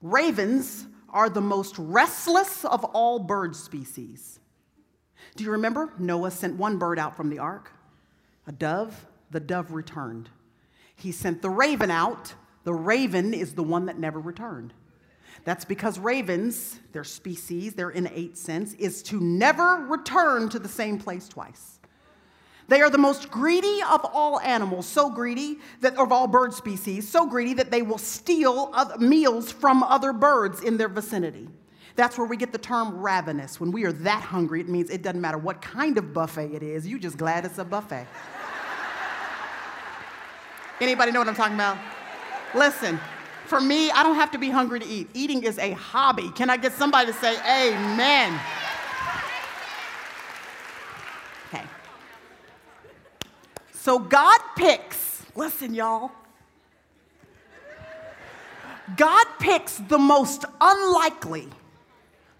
Ravens are the most restless of all bird species. Do you remember? Noah sent one bird out from the ark, a dove. The dove returned. He sent the raven out. The raven is the one that never returned. That's because ravens, their species, their innate sense, is to never return to the same place twice. They are the most greedy of all animals, so greedy that of all bird species, so greedy that they will steal meals from other birds in their vicinity. That's where we get the term ravenous. When we are that hungry, it means it doesn't matter what kind of buffet it is, you just glad it's a buffet. Anybody know what I'm talking about? Listen, for me, I don't have to be hungry to eat. Eating is a hobby. Can I get somebody to say amen? So God picks, listen, y'all. God picks the most unlikely,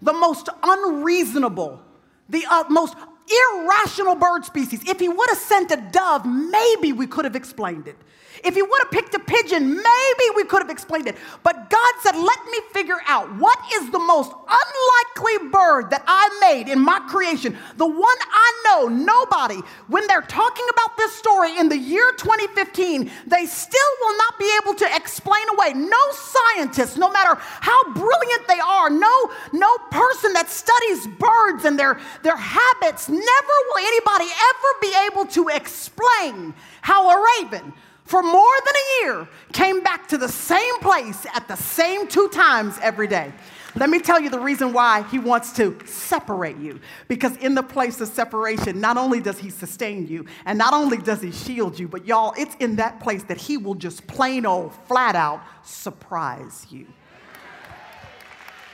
the most unreasonable, the uh, most irrational bird species. If he would have sent a dove, maybe we could have explained it. If he would have picked a pigeon, maybe we could have explained it. But God said, Let me figure out what is the most unlikely bird that I made in my creation. The one I know nobody, when they're talking about this story in the year 2015, they still will not be able to explain away. No scientist, no matter how brilliant they are, no, no person that studies birds and their, their habits, never will anybody ever be able to explain how a raven for more than a year came back to the same place at the same two times every day. Let me tell you the reason why he wants to separate you. Because in the place of separation, not only does he sustain you, and not only does he shield you, but y'all, it's in that place that he will just plain old, flat out surprise you.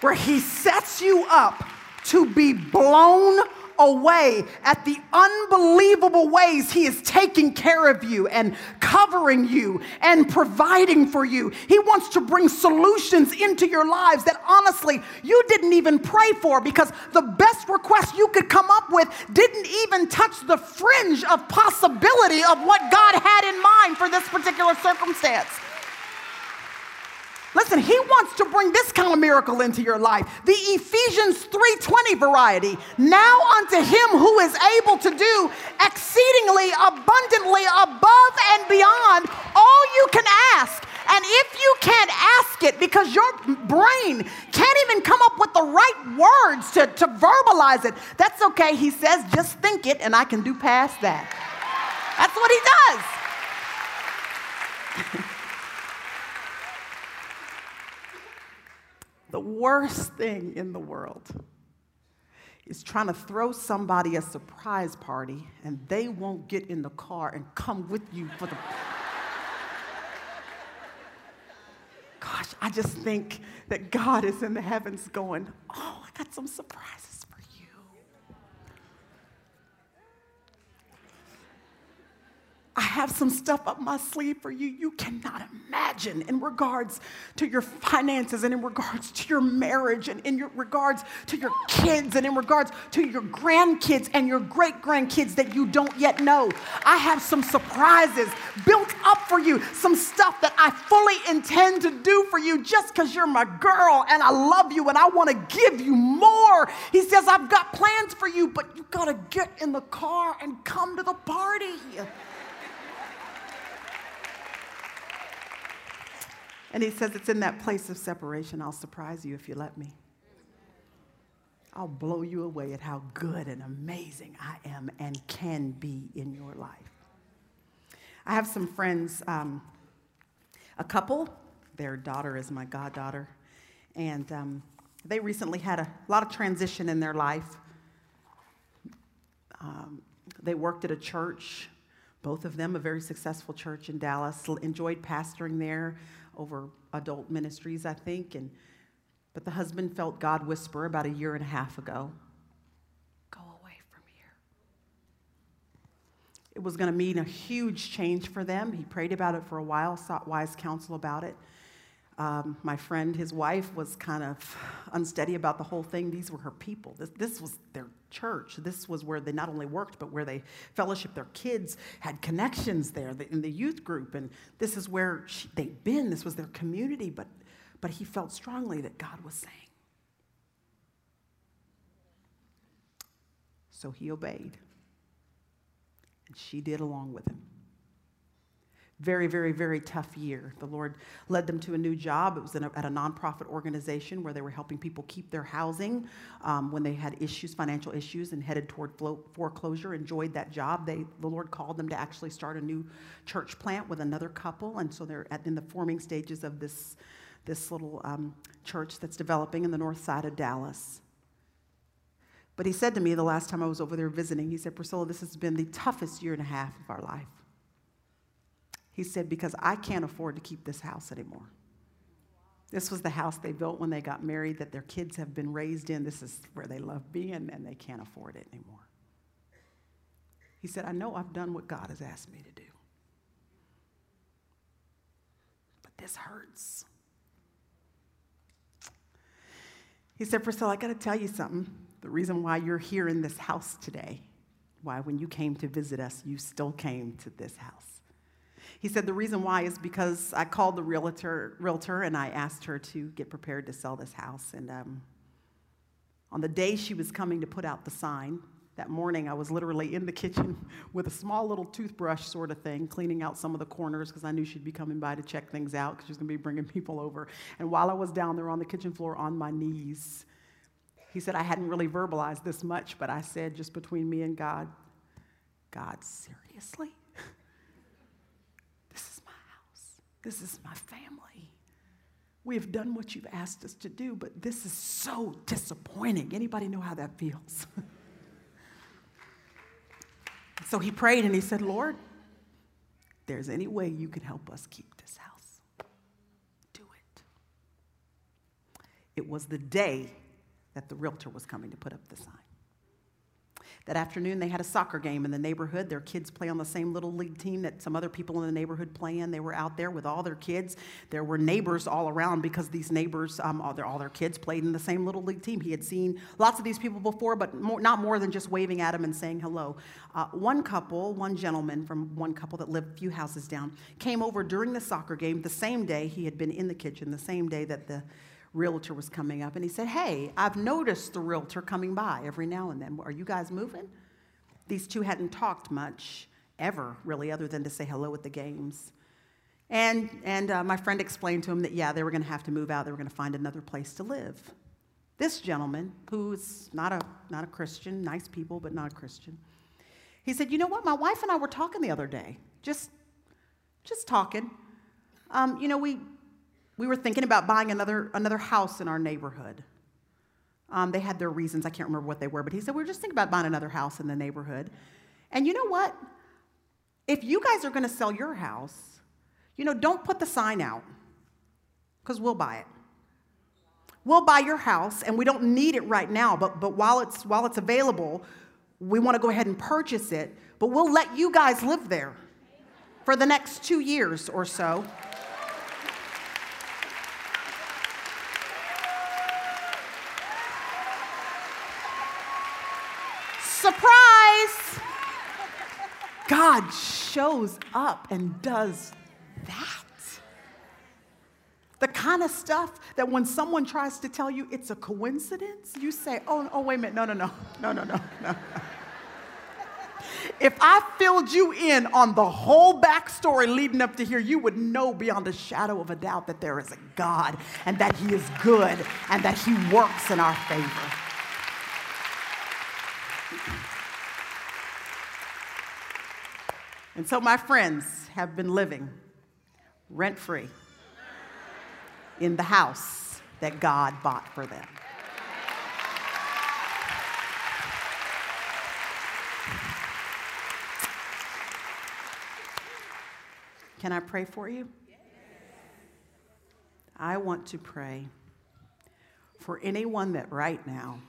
Where he sets you up to be blown away at the unbelievable ways He is taking care of you and covering you and providing for you. He wants to bring solutions into your lives that honestly you didn't even pray for because the best request you could come up with didn't even touch the fringe of possibility of what God had in mind for this particular circumstance. Listen, he wants to bring this kind of miracle into your life. The Ephesians 3:20 variety. Now unto him who is able to do exceedingly abundantly above and beyond all you can ask. And if you can't ask it because your brain can't even come up with the right words to, to verbalize it, that's okay. He says, just think it and I can do past that. That's what he does. The worst thing in the world is trying to throw somebody a surprise party and they won't get in the car and come with you for the. Gosh, I just think that God is in the heavens going, Oh, I got some surprises. I have some stuff up my sleeve for you you cannot imagine in regards to your finances and in regards to your marriage and in your regards to your kids and in regards to your grandkids and your great grandkids that you don't yet know. I have some surprises built up for you, some stuff that I fully intend to do for you just because you're my girl and I love you and I want to give you more. He says, I've got plans for you, but you got to get in the car and come to the party. And he says, It's in that place of separation. I'll surprise you if you let me. I'll blow you away at how good and amazing I am and can be in your life. I have some friends, um, a couple, their daughter is my goddaughter, and um, they recently had a lot of transition in their life. Um, they worked at a church, both of them a very successful church in Dallas, enjoyed pastoring there over adult ministries, I think. And, but the husband felt God whisper about a year and a half ago go away from here. It was going to mean a huge change for them. He prayed about it for a while, sought wise counsel about it. Um, my friend, his wife, was kind of unsteady about the whole thing. These were her people. This, this was their church. This was where they not only worked, but where they fellowship. Their kids had connections there in the youth group, and this is where she, they'd been. This was their community. But, but he felt strongly that God was saying. So he obeyed, and she did along with him very, very, very tough year. The Lord led them to a new job. It was a, at a nonprofit organization where they were helping people keep their housing um, when they had issues, financial issues, and headed toward foreclosure. Enjoyed that job. They, the Lord called them to actually start a new church plant with another couple, and so they're at, in the forming stages of this, this little um, church that's developing in the north side of Dallas. But he said to me the last time I was over there visiting, he said, Priscilla, this has been the toughest year and a half of our life. He said, Because I can't afford to keep this house anymore. This was the house they built when they got married that their kids have been raised in. This is where they love being, and they can't afford it anymore. He said, I know I've done what God has asked me to do. But this hurts. He said, Priscilla, I got to tell you something. The reason why you're here in this house today, why when you came to visit us, you still came to this house. He said the reason why is because I called the realtor, realtor and I asked her to get prepared to sell this house. And um, on the day she was coming to put out the sign, that morning I was literally in the kitchen with a small little toothbrush sort of thing, cleaning out some of the corners because I knew she'd be coming by to check things out because she was going to be bringing people over. And while I was down there on the kitchen floor on my knees, he said, I hadn't really verbalized this much, but I said, just between me and God, God, seriously? This is my family. We have done what you've asked us to do, but this is so disappointing. Anybody know how that feels? so he prayed and he said, Lord, there's any way you can help us keep this house, do it. It was the day that the realtor was coming to put up the sign. That afternoon, they had a soccer game in the neighborhood. Their kids play on the same little league team that some other people in the neighborhood play in. They were out there with all their kids. There were neighbors all around because these neighbors, um, all, their, all their kids played in the same little league team. He had seen lots of these people before, but more, not more than just waving at them and saying hello. Uh, one couple, one gentleman from one couple that lived a few houses down, came over during the soccer game the same day he had been in the kitchen, the same day that the realtor was coming up and he said, Hey, I've noticed the realtor coming by every now and then. Are you guys moving? These two hadn't talked much, ever, really, other than to say hello at the games. And, and uh, my friend explained to him that, yeah, they were going to have to move out. They were going to find another place to live. This gentleman, who's not a, not a Christian, nice people, but not a Christian, he said, You know what? My wife and I were talking the other day, just, just talking. Um, you know, we, we were thinking about buying another, another house in our neighborhood. Um, they had their reasons. I can't remember what they were, but he said, we're just thinking about buying another house in the neighborhood. And you know what? If you guys are going to sell your house, you know, don't put the sign out because we'll buy it. We'll buy your house, and we don't need it right now, but, but while, it's, while it's available, we want to go ahead and purchase it, but we'll let you guys live there for the next two years or so. Surprise! God shows up and does that. The kind of stuff that when someone tries to tell you it's a coincidence, you say, oh, oh, wait a minute, no, no, no, no, no, no, no. If I filled you in on the whole backstory leading up to here, you would know beyond a shadow of a doubt that there is a God and that He is good and that He works in our favor. And so my friends have been living rent free in the house that God bought for them. Can I pray for you? I want to pray for anyone that right now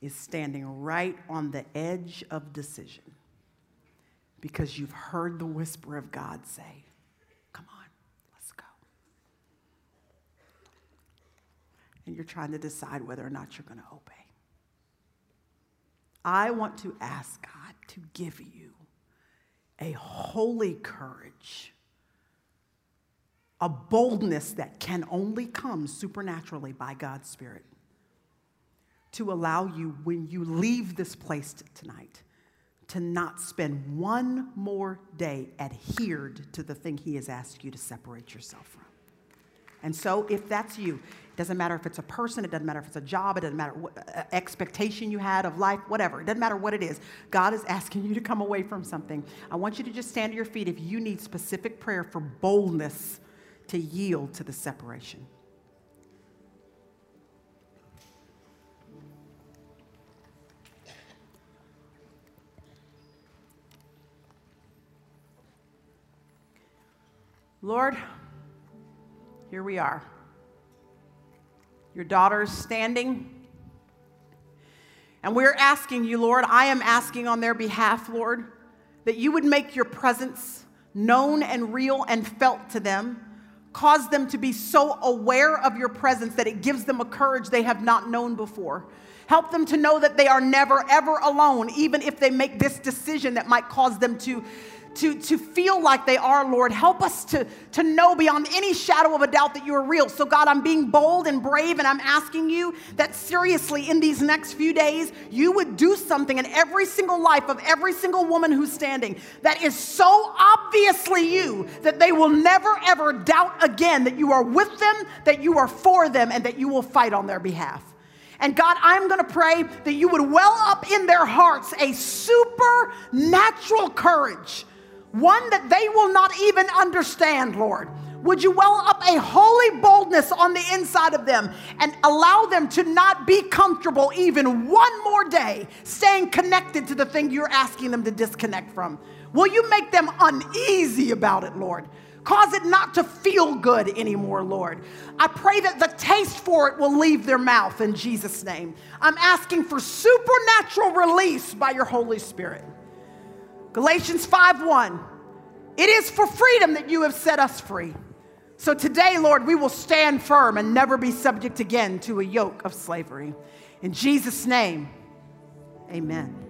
is standing right on the edge of decision because you've heard the whisper of God say, Come on, let's go. And you're trying to decide whether or not you're going to obey. I want to ask God to give you a holy courage, a boldness that can only come supernaturally by God's Spirit to allow you, when you leave this place tonight, to not spend one more day adhered to the thing He has asked you to separate yourself from. And so, if that's you, it doesn't matter if it's a person, it doesn't matter if it's a job, it doesn't matter what uh, expectation you had of life, whatever. It doesn't matter what it is. God is asking you to come away from something. I want you to just stand to your feet if you need specific prayer for boldness to yield to the separation. Lord, here we are. Your daughter's standing. And we're asking you, Lord, I am asking on their behalf, Lord, that you would make your presence known and real and felt to them. Cause them to be so aware of your presence that it gives them a courage they have not known before. Help them to know that they are never, ever alone, even if they make this decision that might cause them to to, to feel like they are, Lord. Help us to, to know beyond any shadow of a doubt that you are real. So, God, I'm being bold and brave, and I'm asking you that seriously in these next few days, you would do something in every single life of every single woman who's standing that is so obviously you that they will never, ever doubt again that you are with them, that you are for them, and that you will fight on their behalf. And God, I'm going to pray that you would well up in their hearts a supernatural courage one that they will not even understand, Lord. Would you well up a holy boldness on the inside of them and allow them to not be comfortable even one more day staying connected to the thing you're asking them to disconnect from? Will you make them uneasy about it, Lord? Cause it not to feel good anymore, Lord. I pray that the taste for it will leave their mouth in Jesus' name. I'm asking for supernatural release by your Holy Spirit. Galatians 5:1. It is for freedom that you have set us free. So today, Lord, we will stand firm and never be subject again to a yoke of slavery. In Jesus' name, amen.